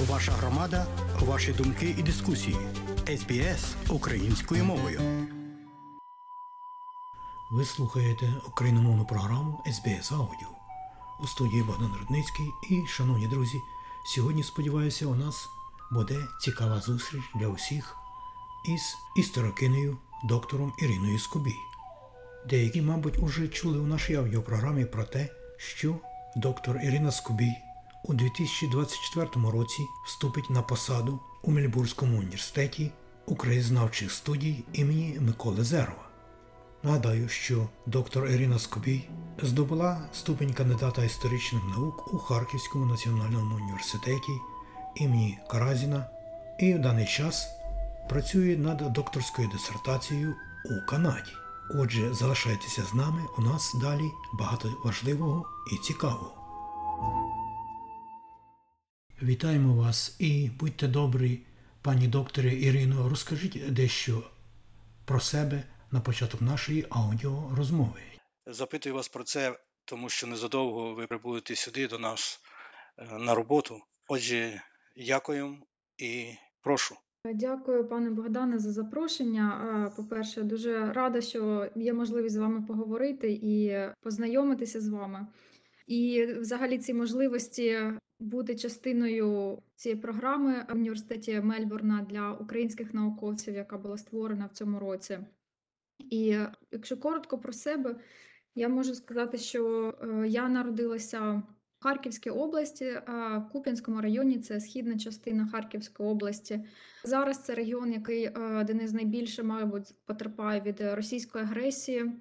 Ваша громада, ваші думки і дискусії. СБС українською мовою. Ви слухаєте україномовну програму SBS Audio. У студії Богдан Рудницький і, шановні друзі, сьогодні, сподіваюся, у нас буде цікава зустріч для усіх із історикинею доктором Іриною Скубій. Деякі, мабуть, уже чули у нашій аудіопрограмі про те, що доктор Ірина Скубій у 2024 році вступить на посаду у Мельбурзькому університеті у краєзнавчих студій імені Миколи Зерова. Нагадаю, що доктор Ірина Скобій здобула ступень кандидата історичних наук у Харківському національному університеті імені Каразіна і в даний час працює над докторською дисертацією у Канаді. Отже, залишайтеся з нами, у нас далі багато важливого і цікавого. Вітаємо вас і будьте добрі, пані докторе Ірино, розкажіть дещо про себе на початок нашої аудіорозмови. Запитую вас про це, тому що незадовго ви прибудете сюди до нас е, на роботу. Отже, дякую і прошу. Дякую, пане Богдане, за запрошення. По-перше, дуже рада, що є можливість з вами поговорити і познайомитися з вами. І взагалі ці можливості бути частиною цієї програми в університеті Мельбурна для українських науковців, яка була створена в цьому році. І якщо коротко про себе, я можу сказати, що е, я народилася в Харківській області, а в Куп'янському районі це східна частина Харківської області. Зараз це регіон, який е, один із найбільше, мабуть, потерпає від російської агресії.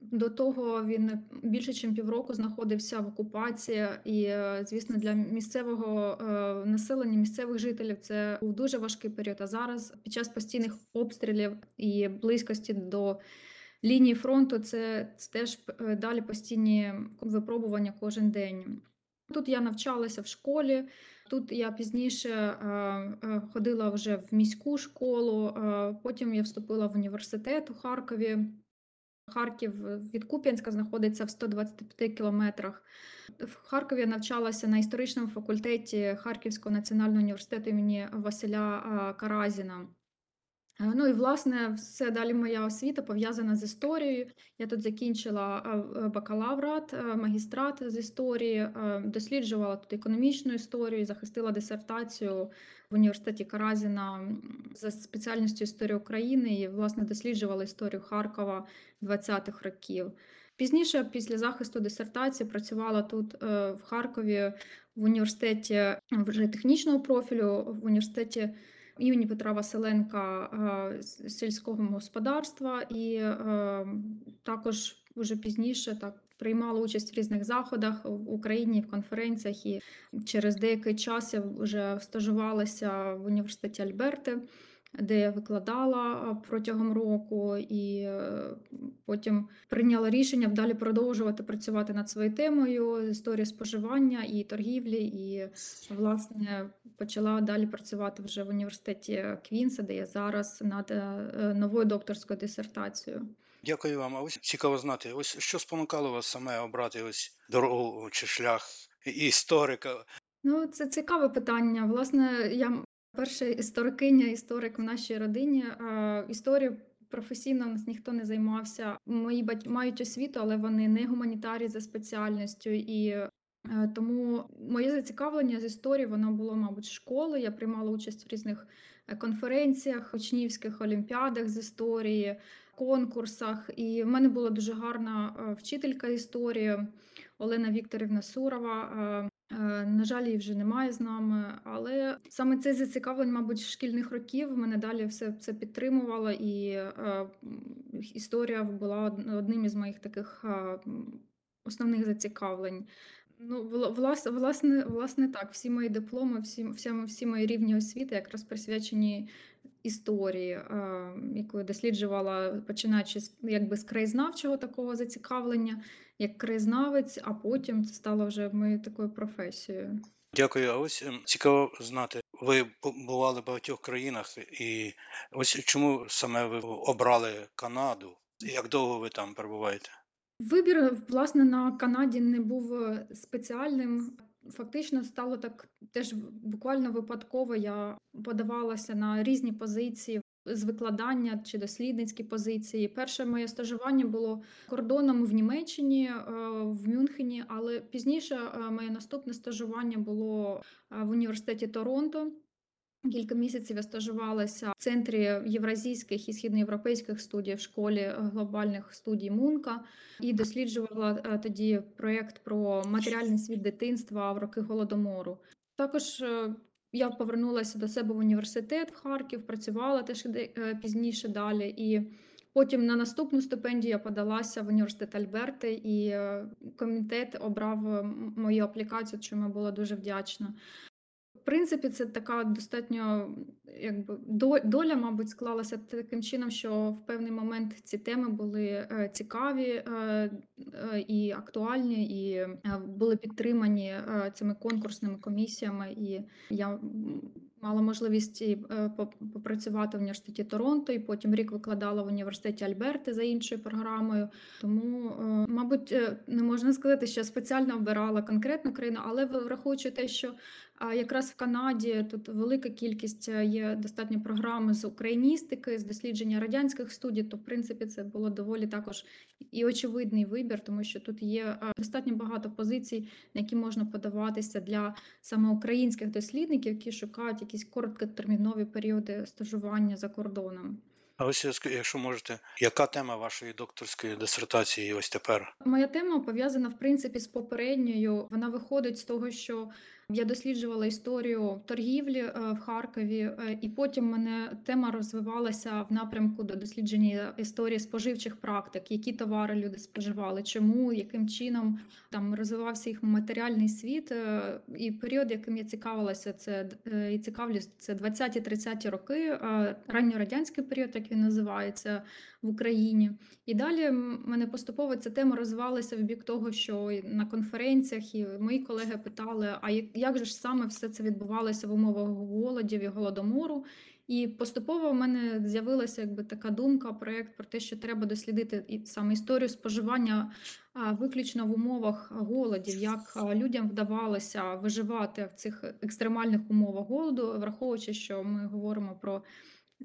До того він більше ніж півроку знаходився в окупації, і, е, звісно, для місцевого е, населення, місцевих жителів це був дуже важкий період. А зараз, під час постійних обстрілів і близькості до лінії фронту, це, це теж е, далі постійні випробування кожен день. Тут я навчалася в школі. Тут я пізніше ходила вже в міську школу. Потім я вступила в університет у Харкові. Харків від Куп'янська знаходиться в 125 кілометрах. В Харкові навчалася на історичному факультеті Харківського національного університету імені Василя Каразіна. Е, Ну і власне все далі моя освіта пов'язана з історією. Я тут закінчила е, бакалаврат, е, магістрат з історії, досліджувала тут економічну історію, захистила дисертацію в університеті Каразіна за спеціальністю історії України і власне досліджувала історію Харкова 20-х років. Пізніше, після захисту дисертації, працювала тут в Харкові в університеті вже технічного профілю, в університеті імені Петра Василенка з сільського господарства, і е, також вже пізніше так приймала участь в різних заходах в Україні, в конференціях. І через деякий час я вже стажувалася в університеті Альберти, де я викладала протягом року, і е, потім прийняла рішення далі продовжувати працювати над своєю темою історії споживання і торгівлі. І власне почала далі працювати вже в університеті Квінса, де я зараз над е, е, новою докторською дисертацією. Дякую вам. А ось цікаво знати, ось що спонукало вас саме обрати ось дорогу чи шлях історика. Ну, це цікаве питання. Власне, я перша історикиня, історик в нашій родині. Історію професійно нас ніхто не займався. Мої батьки мають освіту, але вони не гуманітарії за спеціальністю. І е, тому моє зацікавлення з історії воно було, мабуть, школи. Я приймала участь в різних е, конференціях, учнівських олімпіадах з історії, конкурсах. І в мене була дуже гарна е, вчителька історії Олена Вікторівна Сурова. Е, На жаль, її вже немає з нами, але саме це зацікавлення, мабуть, шкільних років. Мене далі все це підтримувало, і е, історія була одним із моїх таких е, основних зацікавлень. Ну, вла- влас- власне, власне, так, всі мої дипломи, всі, всі, всі мої рівні освіти якраз присвячені історії, е, яку я досліджувала, починаючи з якби з краєзнавчого такого зацікавлення, як краєзнавець, а потім це стало вже моєю такою професією. Дякую. А ось ем, цікаво знати, ви бували в багатьох країнах, і ось чому саме ви обрали Канаду? Як довго ви там перебуваєте? Вибір, власне, на Канаді не був е, спеціальним. Фактично стало так теж буквально випадково. Я подавалася на різні позиції з викладання чи дослідницькі позиції. Перше моє стажування було кордоном в Німеччині, е, в Мюнхені, але пізніше е, моє наступне стажування було е, в університеті Торонто. Кілька місяців я стажувалася в центрі євразійських і східноєвропейських студій в школі глобальних студій Мунка і досліджувала е, тоді проєкт про матеріальний світ дитинства в роки голодомору. Також е, я повернулася до себе в університет в Харків, працювала теж е, пізніше далі. І потім на наступну стипендію я подалася в університет Альберти, і комітет обрав мою аплікацію, чому я була дуже вдячна. Принципі, це така достатньо якби доля, мабуть, склалася таким чином, що в певний момент ці теми були е, цікаві е, е, і актуальні, і були підтримані цими конкурсними комісіями. І я мала можливість попрацювати в університеті Торонто, і потім рік викладала в університеті Альберти за іншою програмою. Тому, мабуть, не можна сказати, що спеціально обирала конкретну країну, але враховуючи те, що а якраз в Канаді тут велика кількість е, є достатньо програм з україністики, з дослідження радянських студій. То, в принципі, це було доволі також і очевидний вибір, тому що тут є е, достатньо багато позицій, на які можна подаватися для саме українських дослідників, які шукають якісь короткотермінові періоди стажування за кордоном. А ось якщо можете, яка тема вашої докторської дисертації ось тепер? Моя тема пов'язана в принципі з попередньою. Вона виходить з того, що я досліджувала історію торгівлі е, в Харкові, е, і потім мене тема розвивалася в напрямку до дослідження історії споживчих практик, які товари люди споживали, чому, яким чином там розвивався їх матеріальний світ. е, І період, яким я цікавилася, це і цікавлюсь, це 20-30 роки, ранньорадянський період, як він називається в Україні. І далі мене поступово ця тема розвивалася в бік того, що на конференціях і мої колеги питали, а як- як же ж саме все це відбувалося в умовах голодів і голодомору. І поступово в мене з'явилася якби така думка, проєкт про те, що треба дослідити і саме історію споживання а, виключно в умовах голодів, як людям вдавалося виживати в цих екстремальних умовах голоду, враховуючи, що ми говоримо про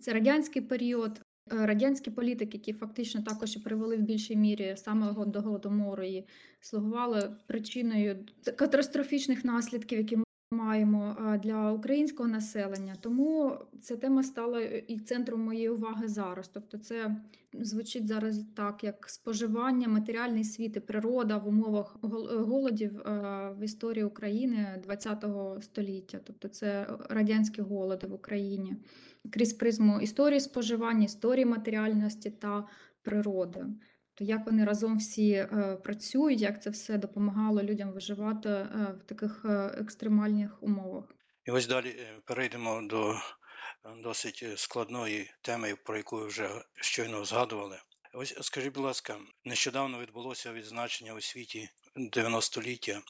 це радянський період, радянські політики, які фактично також привели в більшій мірі саме до голодомору і слугували причиною катастрофічних наслідків, які ми маємо е, для українського населення. Тому ця тема стала і центром моєї уваги зараз. Тобто, це звучить зараз так, як споживання, матеріальний світ і природа в умовах гол- е, голодів е, в історії України ХХ століття. Тобто, це радянські голоди в Україні крізь призму історії споживання, історії матеріальності та природи. То як вони разом всі е, працюють, як це все допомагало людям виживати е, в таких е, екстремальних умовах? І ось далі е, перейдемо до е, досить е, складної теми, про яку ви вже щойно згадували. Ось скажіть, будь ласка, нещодавно відбулося відзначення у світі 90-ліття е,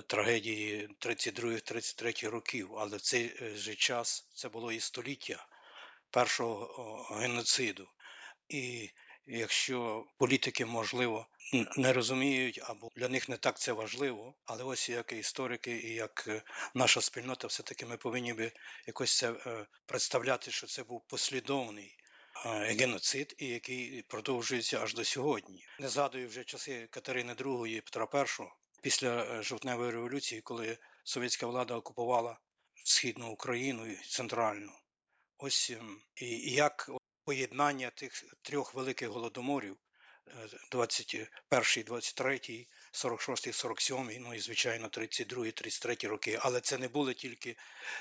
трагедії 32-33 років, але цей е, же час це було і століття першого геноциду. І якщо політики, можливо, не розуміють або для них не так це важливо, але ось як історики і як е, наша спільнота, все-таки ми повинні би якось це е, представляти, що це був послідовний геноцид, і який продовжується аж до сьогодні. Не згадую вже часи Катерини II Петра І після е, жовтневої революції, коли совєтська влада окупувала східну Україну і центральну. Ось ем, і як поєднання тих трьох великих голодоморів е, 21, 23, 46, 47, ну і звичайно 32, 33 роки. Але це не були тільки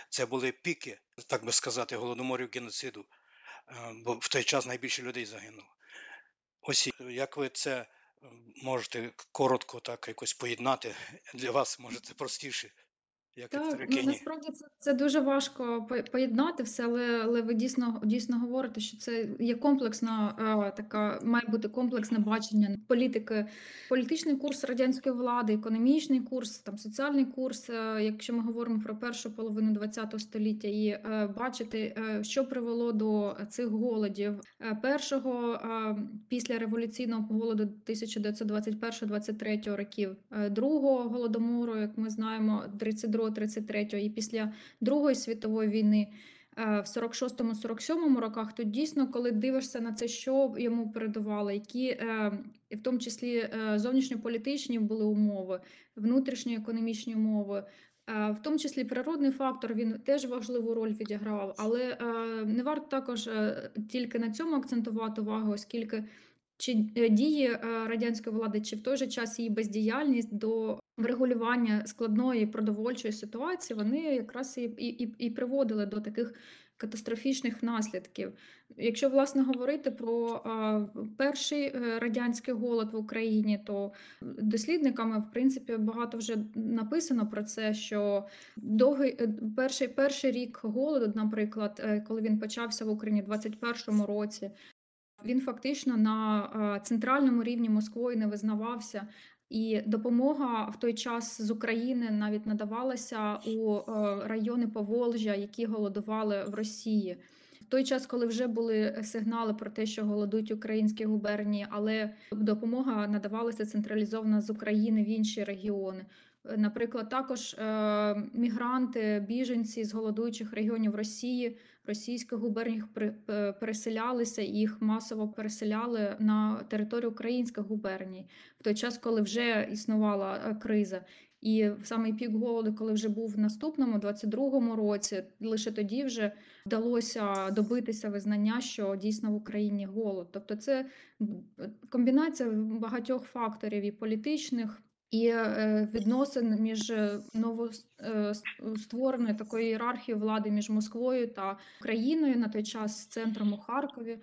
це були піки, так би сказати, голодоморів геноциду, е, бо в той час найбільше людей загинуло. Ось як ви це можете коротко так якось поєднати для вас, може це простіше. Як і в Так, ну насправді це, це дуже важко по- поєднати все, але, але ви дійсно дійсно говорите, що це є комплексна е, така, має бути комплексне бачення політики, політичний курс радянської влади, економічний курс, там соціальний курс. е, якщо ми говоримо про першу половину ХХ століття, і е, бачити, е, що привело до цих голодів. Е, першого е, після революційного голоду 1921-23 років, е, другого голодомору, як ми знаємо, 32-33 і після Другої світової війни е, в 46-47 роках, то дійсно, коли дивишся на це, що йому передувало, які е, в тому числі е, зовнішньополітичні були умови, внутрішньоекономічні умови. В тому числі природний фактор він теж важливу роль відіграв, але не варто також тільки на цьому акцентувати увагу, оскільки чи е, дії е, радянської влади, чи в той же час її бездіяльність до врегулювання складної продовольчої ситуації, вони якраз і, і, і, приводили до таких катастрофічних наслідків. Якщо власне говорити про перший е, радянський голод в Україні, то дослідниками в принципі багато вже написано про це, що довгий перший, перший рік голоду, наприклад, коли він почався в Україні в 21-му році, він фактично на е, центральному рівні Москвою не визнавався. І допомога в той час з України навіть надавалася у е, райони Поволжя, які голодували в Росії. В той час, коли вже були сигнали про те, що голодують українські губернії, але допомога надавалася централізовано з України в інші регіони. Е, Наприклад, також мігранти, біженці з голодуючих регіонів Росії, російських губерній е, переселялися, їх масово переселяли на територію українських губерній в той час, коли вже існувала е, криза. І в самий пік голоду, коли вже був в наступному, 22-му році, лише тоді вже вдалося добитися визнання, що дійсно в Україні голод. Тобто, це комбінація багатьох факторів і політичних. І е, відносин між е, новоствореною такою ієрархією влади між Москвою та Україною на той час центром у Харкові.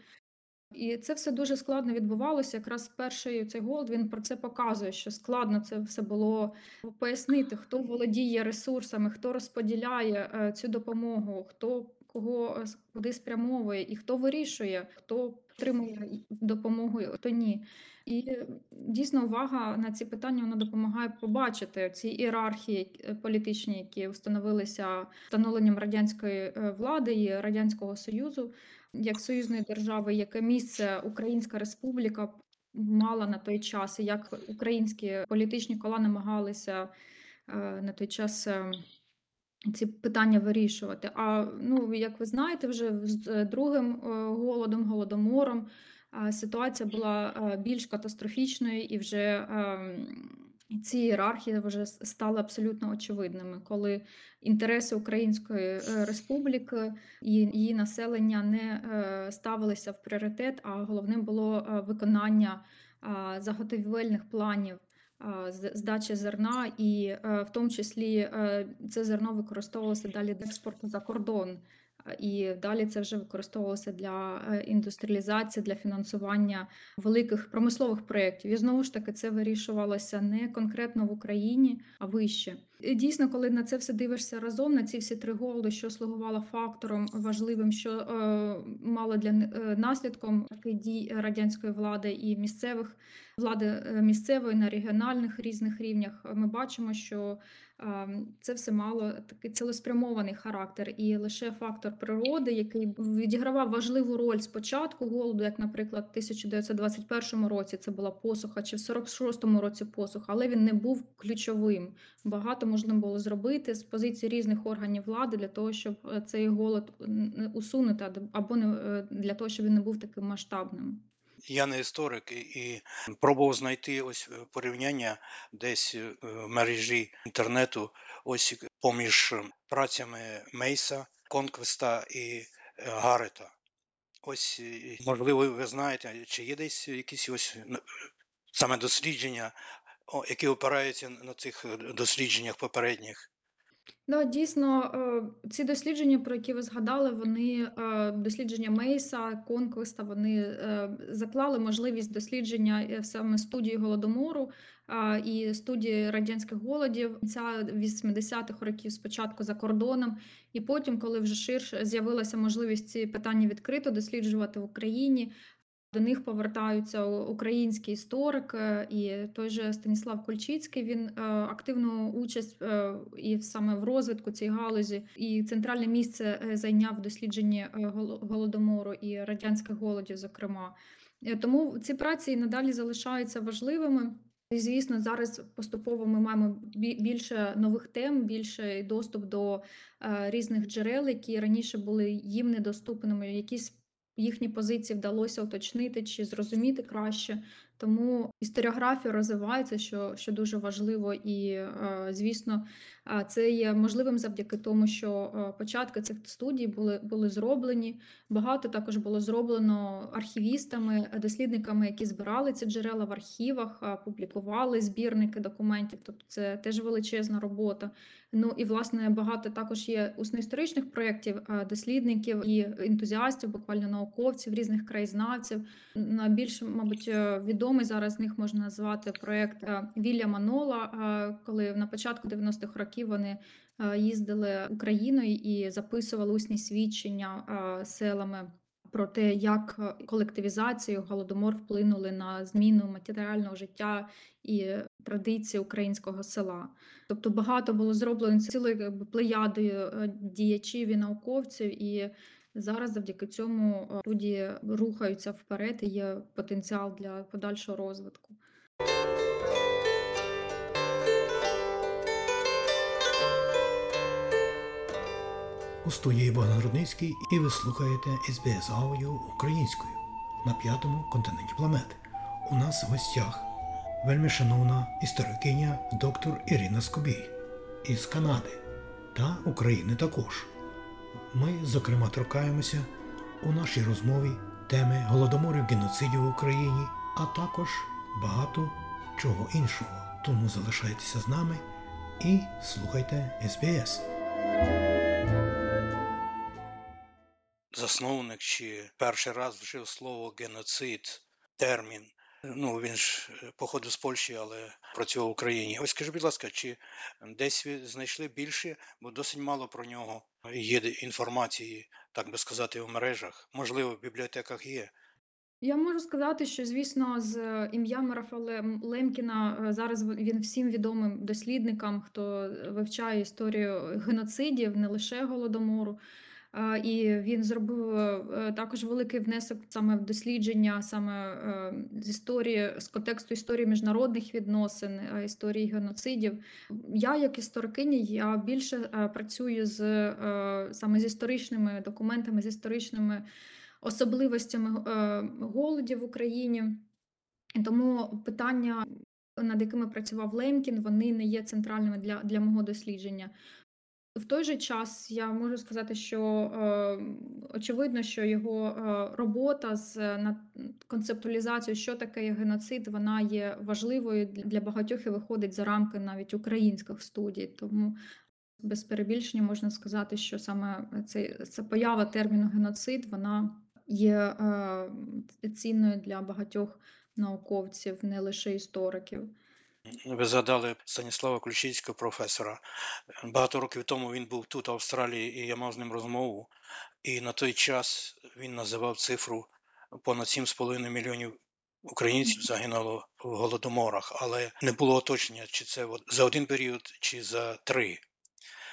І це все дуже складно відбувалося. Якраз перший цей голод він про це показує, що складно це все було пояснити, хто володіє ресурсами, хто розподіляє е, цю допомогу, хто кого е, куди спрямовує, і хто вирішує, хто отримує допомогу, а хто ні. І дійсно увага на ці питання вона допомагає побачити ці ієрархії е, політичні, які встановилися встановленням радянської е, влади і радянського союзу як союзної держави, яке місце Українська Республіка мала на той час, і як українські політичні кола намагалися е, на той час. Ці питання вирішувати. А ну, як ви знаєте, вже з е, другим е, голодом, голодомором ситуація була е, більш катастрофічною, і вже ем, ці ієрархії вже стали абсолютно очевидними, коли інтереси Української Республіки і її населення не ставилися в пріоритет, а головним було виконання заготовельних планів здачі зерна, і е, в тому числі е, це зерно використовувалося далі для експорту за кордон. І далі це вже використовувалося для е, індустріалізації, для фінансування великих промислових проєктів. І знову ж таки, це вирішувалося не конкретно в Україні, а вище. І дійсно, коли на це все дивишся разом, на ці всі три голоди, що слугувало фактором важливим, що е, мало для е, наслідком дій радянської влади і місцевих влади е, місцевої на регіональних різних рівнях, ми бачимо, що е, це все мало такий цілеспрямований характер, і лише фактор природи, який відігравав важливу роль спочатку голоду, як, наприклад, в 1921 році це була посуха, чи в 46-му році посуха, але він не був ключовим. Багато можна було зробити з позиції різних органів влади для того, щоб е, цей голод н- усунути або- не е, для того, щоб він не був таким масштабним. Я не історик і, пробував знайти ось е, порівняння десь е, в мережі інтернету, ось поміж е, працями Мейса, Конквеста і е, Гарета. Ось, е, можливо, ви знаєте, чи є десь якісь ось саме дослідження, які опираються на цих е, дослідженнях попередніх. Да, дійсно, е, ці дослідження, про які ви згадали, вони е, дослідження Мейса, Конквеста, вони заклали можливість дослідження саме студії голодомору і студії радянських голодів кінця 80-х років спочатку за кордоном, і потім, коли вже ширше з'явилася можливість ці питання відкрито досліджувати в Україні. До них повертаються у- український історик е, і той же Станіслав Кульчицький. Він е, активну участь е, і саме в розвитку цієї галузі, і центральне місце зайняв в дослідженні голодомору і радянських голодів, зокрема. Тому ці праці надалі залишаються важливими. І, звісно, зараз поступово ми маємо бі- більше нових тем, більше доступ до різних джерел, які раніше були їм недоступними. Якісь їхні позиції вдалося уточнити чи зрозуміти краще. Тому історіографія розвивається, що, що дуже важливо, і е, звісно, це є можливим завдяки тому, що е, початки цих студій були, були зроблені. Багато також було зроблено архівістами, дослідниками, які збирали ці джерела в архівах, публікували збірники документів. Тобто це теж величезна робота. Ну і власне багато також є усно-історичних проєктів, дослідників і ентузіастів, буквально науковців, різних краєзнавців. Найбільш, мабуть, е, відомий зараз з них можна назвати проєкт е, Вільяма Нола, е, коли на початку 90-х років вони е, їздили Україною і записували усні свідчення селами. Про те, як колективізацію голодомор вплинули на зміну матеріального життя і традиції українського села. Тобто багато було зроблено цілою плеядою діячів і науковців, і зараз завдяки цьому е, люди рухаються вперед і є потенціал для подальшого розвитку. У студії Богдан Рудницький і ви слухаєте СБС Аудіо українською на п'ятому континенті планети. У нас в гостях вельми шановна історикиня доктор Ірина Скобій із Канади та України також. Ми, зокрема, торкаємося у нашій розмові теми голодоморів геноцидів в Україні, а також багато чого іншого. Тому залишайтеся з нами і слухайте СБС. засновник чи перший раз вжив слово геноцид, термін. Ну, він ж е, походив з Польщі, але працював в Україні. Ось скажи, будь ласка, чи десь ви знайшли більше, бо досить мало про нього є інформації, так би сказати, у мережах. Можливо, в бібліотеках є. Я можу сказати, що звісно, з е, ім'ям Рафаела Лемкіна е, зараз він всім відомим дослідникам, хто вивчає історію геноцидів, не лише голодомору. Е, І він зробив е, також великий внесок саме в дослідження, саме е, з історії, з контексту історії міжнародних відносин, історії геноцидів. Я, як історикиня, я більше працюю з саме з історичними документами, з історичними особливостями голодів в Україні. Тому питання, над якими працював Лемкін, вони не є центральними для, для мого дослідження. В той же час я можу сказати, що е, очевидно, що його е, робота з е, над концептуалізацією, що таке геноцид, вона є важливою для багатьох і виходить за рамки навіть українських студій. Тому без перебільшення можна сказати, що саме цей, ця поява терміну геноцид вона є е, цінною для багатьох науковців, не лише істориків. Ви згадали Станіслава Ключицького, професора. Багато років тому він був тут, в Австралії, і я мав з ним розмову. І на той час він називав цифру понад 7,5 мільйонів українців загинуло в голодоморах, але не було уточнення, чи це от за один період, чи за три.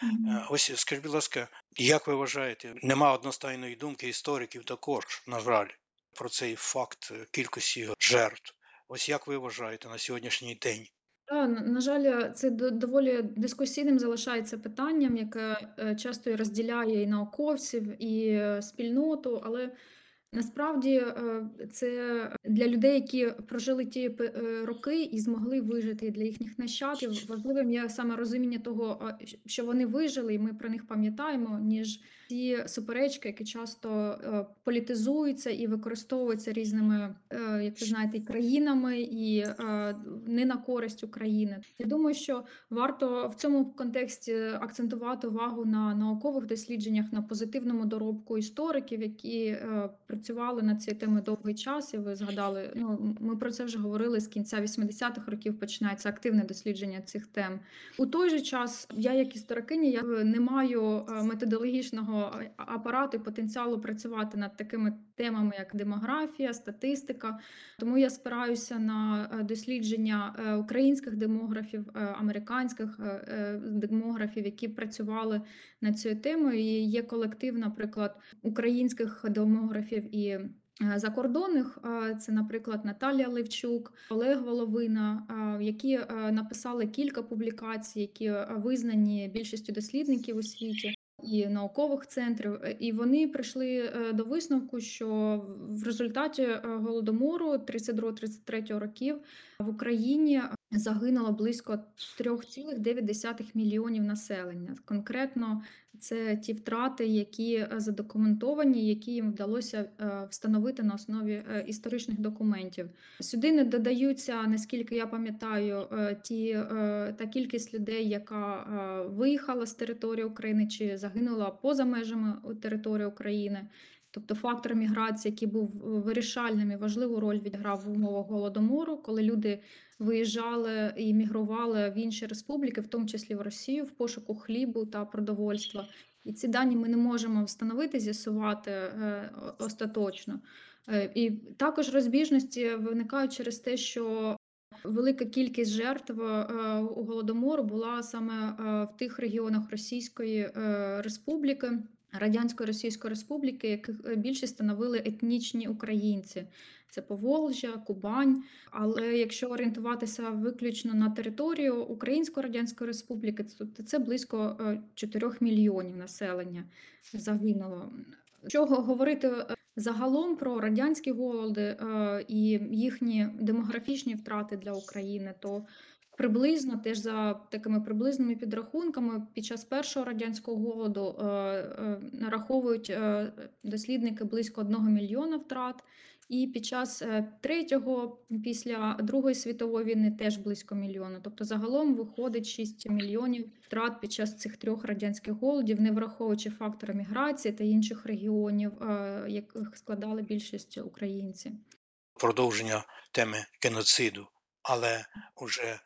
Е, Ось скажіть, будь ласка, як ви вважаєте, нема одностайної думки істориків також, на жаль, про цей факт кількості жертв. Ось як ви вважаєте на сьогоднішній день? Та, на жаль, це до- доволі дискусійним залишається питанням, яке е, часто і розділяє і науковців, і е, спільноту, але Насправді е, це для людей, які прожили ті е, роки і змогли вижити для їхніх нащадків. Важливим є саме розуміння того, що вони вижили, і ми про них пам'ятаємо, ніж ті суперечки, які часто е, політизуються і використовуються різними, як ви знаєте, країнами, і не на користь України. Я думаю, що варто в цьому контексті акцентувати увагу на наукових дослідженнях, на позитивному доробку істориків, які е, працювали над цією темою довгий час. І ви згадали, ну ми про це вже говорили з кінця 80-х років. Починається активне дослідження цих тем. У той же час я, як історикиня, я не маю е, методологічного апарату і потенціалу працювати над такими темами, як демографія, статистика. Тому я спираюся на е, дослідження е, українських демографів, американських демографів, які працювали над цією темою. І є колектив, наприклад, українських демографів і е, закордонних. Це, наприклад, Наталія Левчук, Олег Воловина, які е, написали кілька публікацій, які е, визнані більшістю дослідників у світі. І наукових центрів, і вони прийшли до висновку, що в результаті голодомору 32-33 років в Україні загинуло близько 3,9 мільйонів населення. Конкретно це ті втрати, які е, задокументовані, які їм вдалося е, встановити на основі е, історичних документів. Сюди не додаються, наскільки я пам'ятаю, е, ті е, та кількість людей, яка е, виїхала з території України чи загинула поза межами території України. Тобто фактор міграції, який був вирішальним і важливу роль відграв в умовах голодомору, коли люди виїжджали і мігрували в інші республіки, в тому числі в Росію, в пошуку хлібу та продовольства. І ці дані ми не можемо встановити, з'ясувати е, остаточно. Е, І також розбіжності виникають через те, що велика кількість жертв е, у голодомору була саме е, в тих регіонах Російської е, Республіки. Радянської Російської Республіки, яких е, більшість становили етнічні українці. Це Поволжя, Кубань. Але якщо орієнтуватися виключно на територію Української Радянської Республіки, то це близько е, 4 мільйонів населення загинуло. Що говорити е, загалом про радянські голоди е, і їхні демографічні втрати для України, то приблизно теж за такими приблизними підрахунками під час першого радянського голоду е, е, нараховують е, дослідники близько 1 мільйона втрат. І під час е, третього, після Другої світової війни, теж близько мільйона. Тобто загалом виходить 6 мільйонів втрат під час цих трьох радянських голодів, не враховуючи фактори міграції та інших регіонів, е, яких складали більшість українці. Продовження теми геноциду, але уже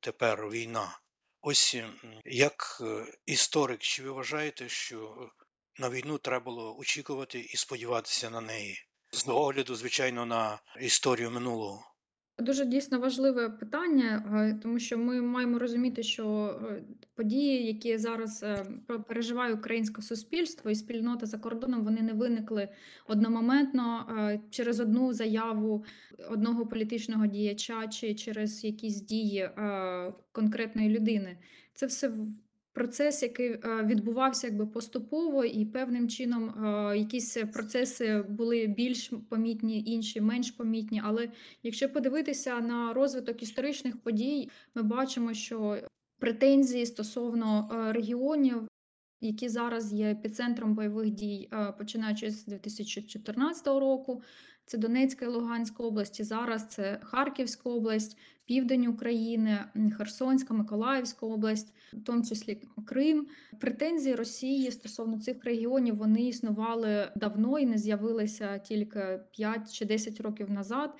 тепер війна. Ось як е, історик, чи ви вважаєте, що на війну треба було очікувати і сподіватися на неї? З огляду, звичайно, на історію минулого. Дуже дійсно важливе питання, е, тому що ми маємо розуміти, що е, події, які зараз е, переживає українське суспільство і спільнота за кордоном, вони не виникли одномоментно через одну заяву одного політичного діяча чи через якісь дії конкретної людини. Це все процес, який е, відбувався якби поступово, і певним чином е, якісь процеси були більш помітні, інші менш помітні. Але Якщо подивитися на розвиток історичних подій, ми бачимо, що претензії стосовно е, регіонів, які зараз є епіцентром бойових дій, е, починаючи з 2014 року, це Донецька і Луганська області. Зараз це Харківська область, південь України, Херсонська, Миколаївська область, в тому числі Крим. Претензії Росії стосовно цих регіонів вони існували давно і не з'явилися тільки 5 чи 10 років назад.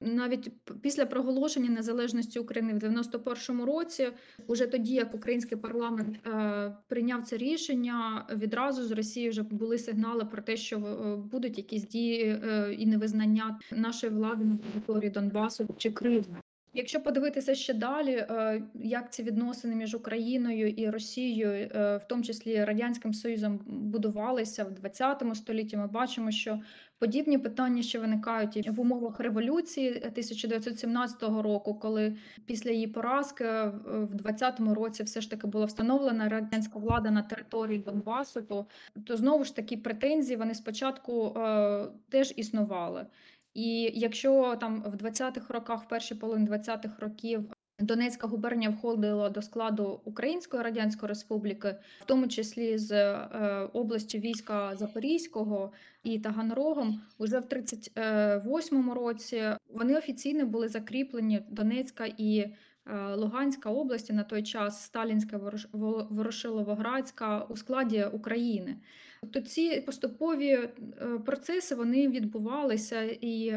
Навіть після проголошення незалежності України в 91-му році, уже тоді, як український парламент е, прийняв це рішення, відразу з Росії вже були сигнали про те, що е, будуть якісь дії е, і невизнання нашої влади на території Донбасу чи Криму. Якщо подивитися ще далі, е, як ці відносини між Україною і Росією, е, в тому числі Радянським Союзом, будувалися в ХХ столітті, ми бачимо, що подібні питання ще виникають і в умовах революції 1917 року, коли після її поразки е, в 20-му році все ж таки була встановлена радянська влада на території Донбасу, то, то знову ж таки претензії вони спочатку е, теж існували. І якщо там в 20-х роках, в першій половині 20-х років Донецька губернія входила до складу Української Радянської Республіки, в тому числі з е, областю війська Запорізького і Таганрогом, уже в 38-му році вони офіційно були закріплені Донецька і е, Луганська області на той час Сталінська Ворош- Ворошиловоградська у складі України. Тобто ці поступові е, процеси вони відбувалися, і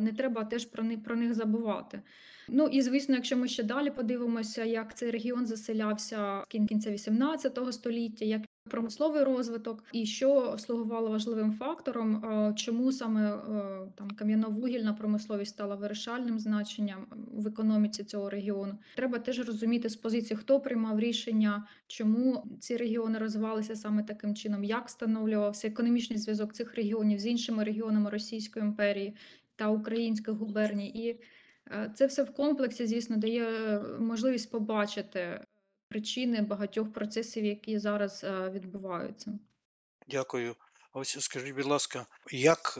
не треба теж про них, про них забувати. Ну і звісно, якщо ми ще далі подивимося, як цей регіон заселявся в кінця 18 століття, як промисловий розвиток, і що слугувало важливим фактором, е, чому саме е, там кам'яно-вугільна промисловість стала вирішальним значенням в економіці цього регіону. Треба теж розуміти з позиції, хто приймав рішення, чому ці регіони розвивалися саме таким чином, як встановлювався економічний зв'язок цих регіонів з іншими регіонами Російської імперії та українських губерній. І це все в комплексі, звісно, дає е, можливість побачити причини багатьох процесів, які зараз е, відбуваються. Дякую. Ось скажіть, будь ласка, як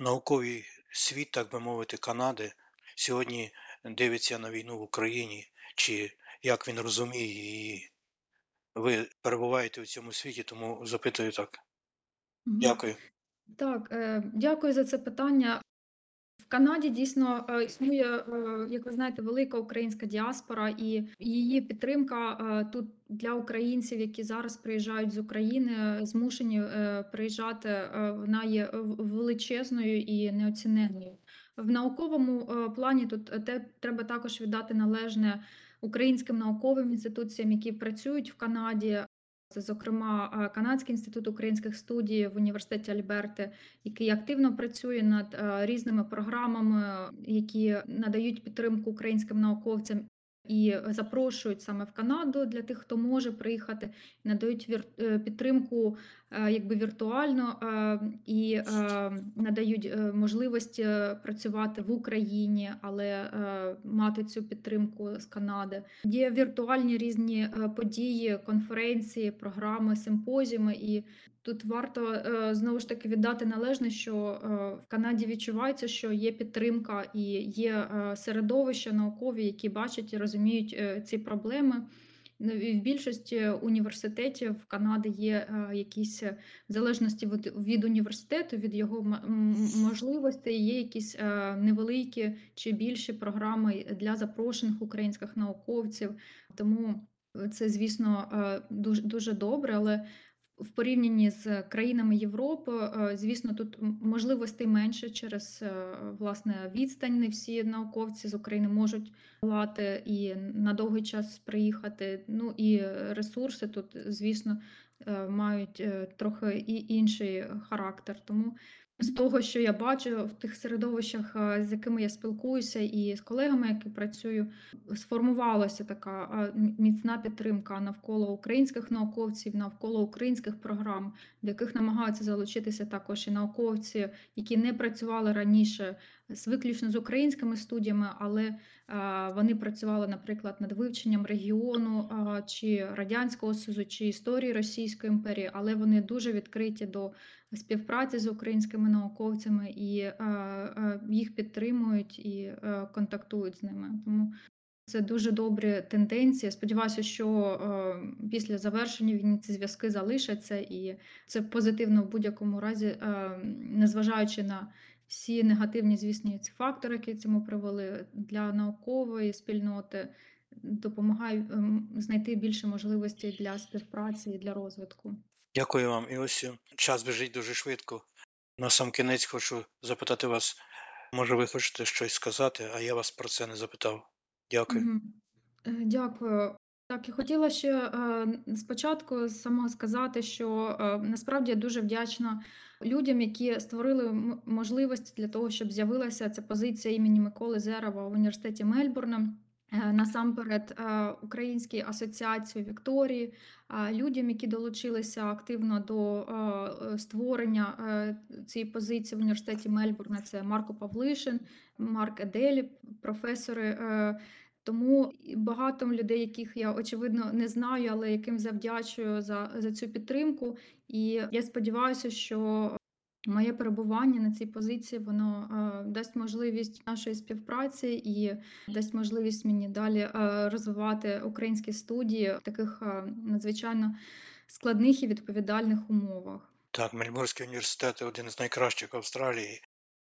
науковий світ, так би мовити, Канади сьогодні дивиться на війну в Україні, чи як він розуміє, і ви перебуваєте в цьому світі, тому запитую так. Дякую. Так, е, дякую за це питання. Канаді дійсно е, існує, е, як ви знаєте, велика українська діаспора, і її підтримка е, тут для українців, які зараз приїжджають з України, змушені приїжджати, вона є величезною і неоціненною. В науковому плані тут те треба також віддати належне українським науковим інституціям, які працюють в Канаді. Це, зокрема, Канадський інститут українських студій в університеті Альберти, який активно працює над різними програмами, які надають підтримку українським науковцям і запрошують саме в Канаду для тих, хто може приїхати, надають е, підтримку е, якби віртуально е, і надають можливість е, працювати в Україні, але мати цю підтримку з Канади. Є віртуальні різні події, конференції, програми, симпозіуми і Тут варто е, знову ж таки віддати належне, що е, в Канаді відчувається, що є підтримка і є е, середовища наукові, які бачать і розуміють ці проблеми. Ну, В більшості університетів Канади є якісь в залежності від, університету, від його можливостей, є якісь невеликі чи більші програми для запрошених українських науковців. Тому це, звісно, дуже, дуже добре, але в порівнянні з країнами Європи, е, звісно, тут можливостей менше через е, власне відстань. Не всі науковці з України можуть лати і на довгий час приїхати. Ну і ресурси тут, звісно, е, мають трохи і інший характер. Тому з того, що я бачу в тих середовищах, е, з якими я спілкуюся, і з колегами, які працюю, сформувалася така міцна підтримка навколо українських науковців, навколо українських програм, до яких намагаються залучитися також і науковці, які не працювали раніше з виключно з українськими студіями, але вони працювали, наприклад, над вивченням регіону чи радянського союзу, чи історії Російської імперії, але вони дуже відкриті до співпраці з українськими науковцями і їх підтримують і контактують з ними. Тому це дуже добрі тенденції. Сподіваюся, що після завершення війни ці зв'язки залишаться, і це позитивно в будь-якому разі, незважаючи на всі негативні, звісно, ці фактори, які цьому привели для наукової спільноти, допомагає ем, знайти більше можливостей для співпраці і для розвитку. Дякую вам. І ось е, час біжить дуже швидко. На сам кінець хочу запитати вас, може, ви хочете щось сказати, а я вас про це не запитав. Дякую. Е, Дякую. Так, і хотіла ще е, спочатку самого сказати, що е, насправді я дуже вдячна людям, які створили можливості для того, щоб з'явилася ця позиція імені Миколи Зерова в університеті Мельбурна. Е, Насамперед, Українській асоціації Вікторії, людям, які долучилися активно до створення цієї позиції в університеті Мельбурна. Це Марко Павлишин, Марк Еделі, професори. Тому багато людей, яких я очевидно не знаю, але яким завдячую за, за цю підтримку. І я сподіваюся, що моє перебування на цій позиції воно е, дасть можливість нашої співпраці і дасть можливість мені далі е, розвивати українські студії в таких е, надзвичайно складних і відповідальних умовах. Так, Мельбурнський університет один з найкращих в Австралії.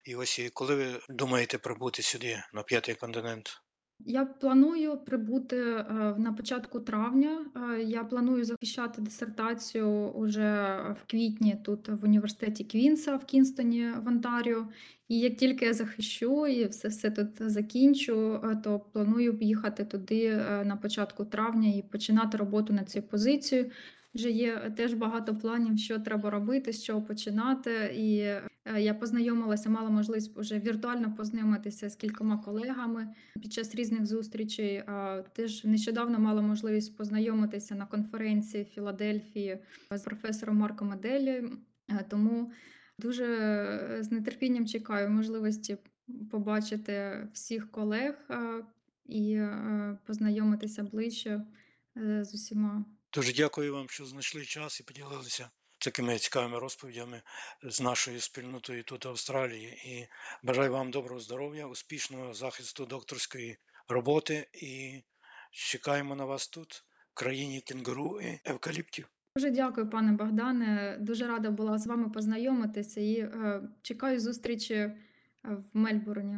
І ось коли ви думаєте прибути сюди, на п'ятий континент? Я планую прибути е, на початку травня. Е, Я планую захищати дисертацію уже в квітні тут в університеті Квінса в Кінстоні в Онтаріо. І як тільки я захищу і все, все тут закінчу, е, то планую поїхати туди на початку травня і починати роботу над цією позицією. Вже є теж багато планів, що треба робити, з чого починати. І е, я познайомилася, мала можливість вже віртуально познайомитися з кількома колегами під час різних зустрічей. Теж нещодавно мала можливість познайомитися на конференції в Філадельфії з професором Марком Аделі. Е, Тому дуже е, з нетерпінням чекаю можливості побачити всіх колег і е, познайомитися ближче е, з усіма. Дуже дякую вам, що знайшли час і поділилися такими цікавими розповідями з нашою спільнотою тут в Австралії. І бажаю вам доброго здоров'я, успішного захисту докторської роботи і чекаємо на вас тут, в країні кенгуру і евкаліптів. Дуже дякую, пане Богдане. Дуже рада була з вами познайомитися і е, чекаю зустрічі е, в Мельбурні.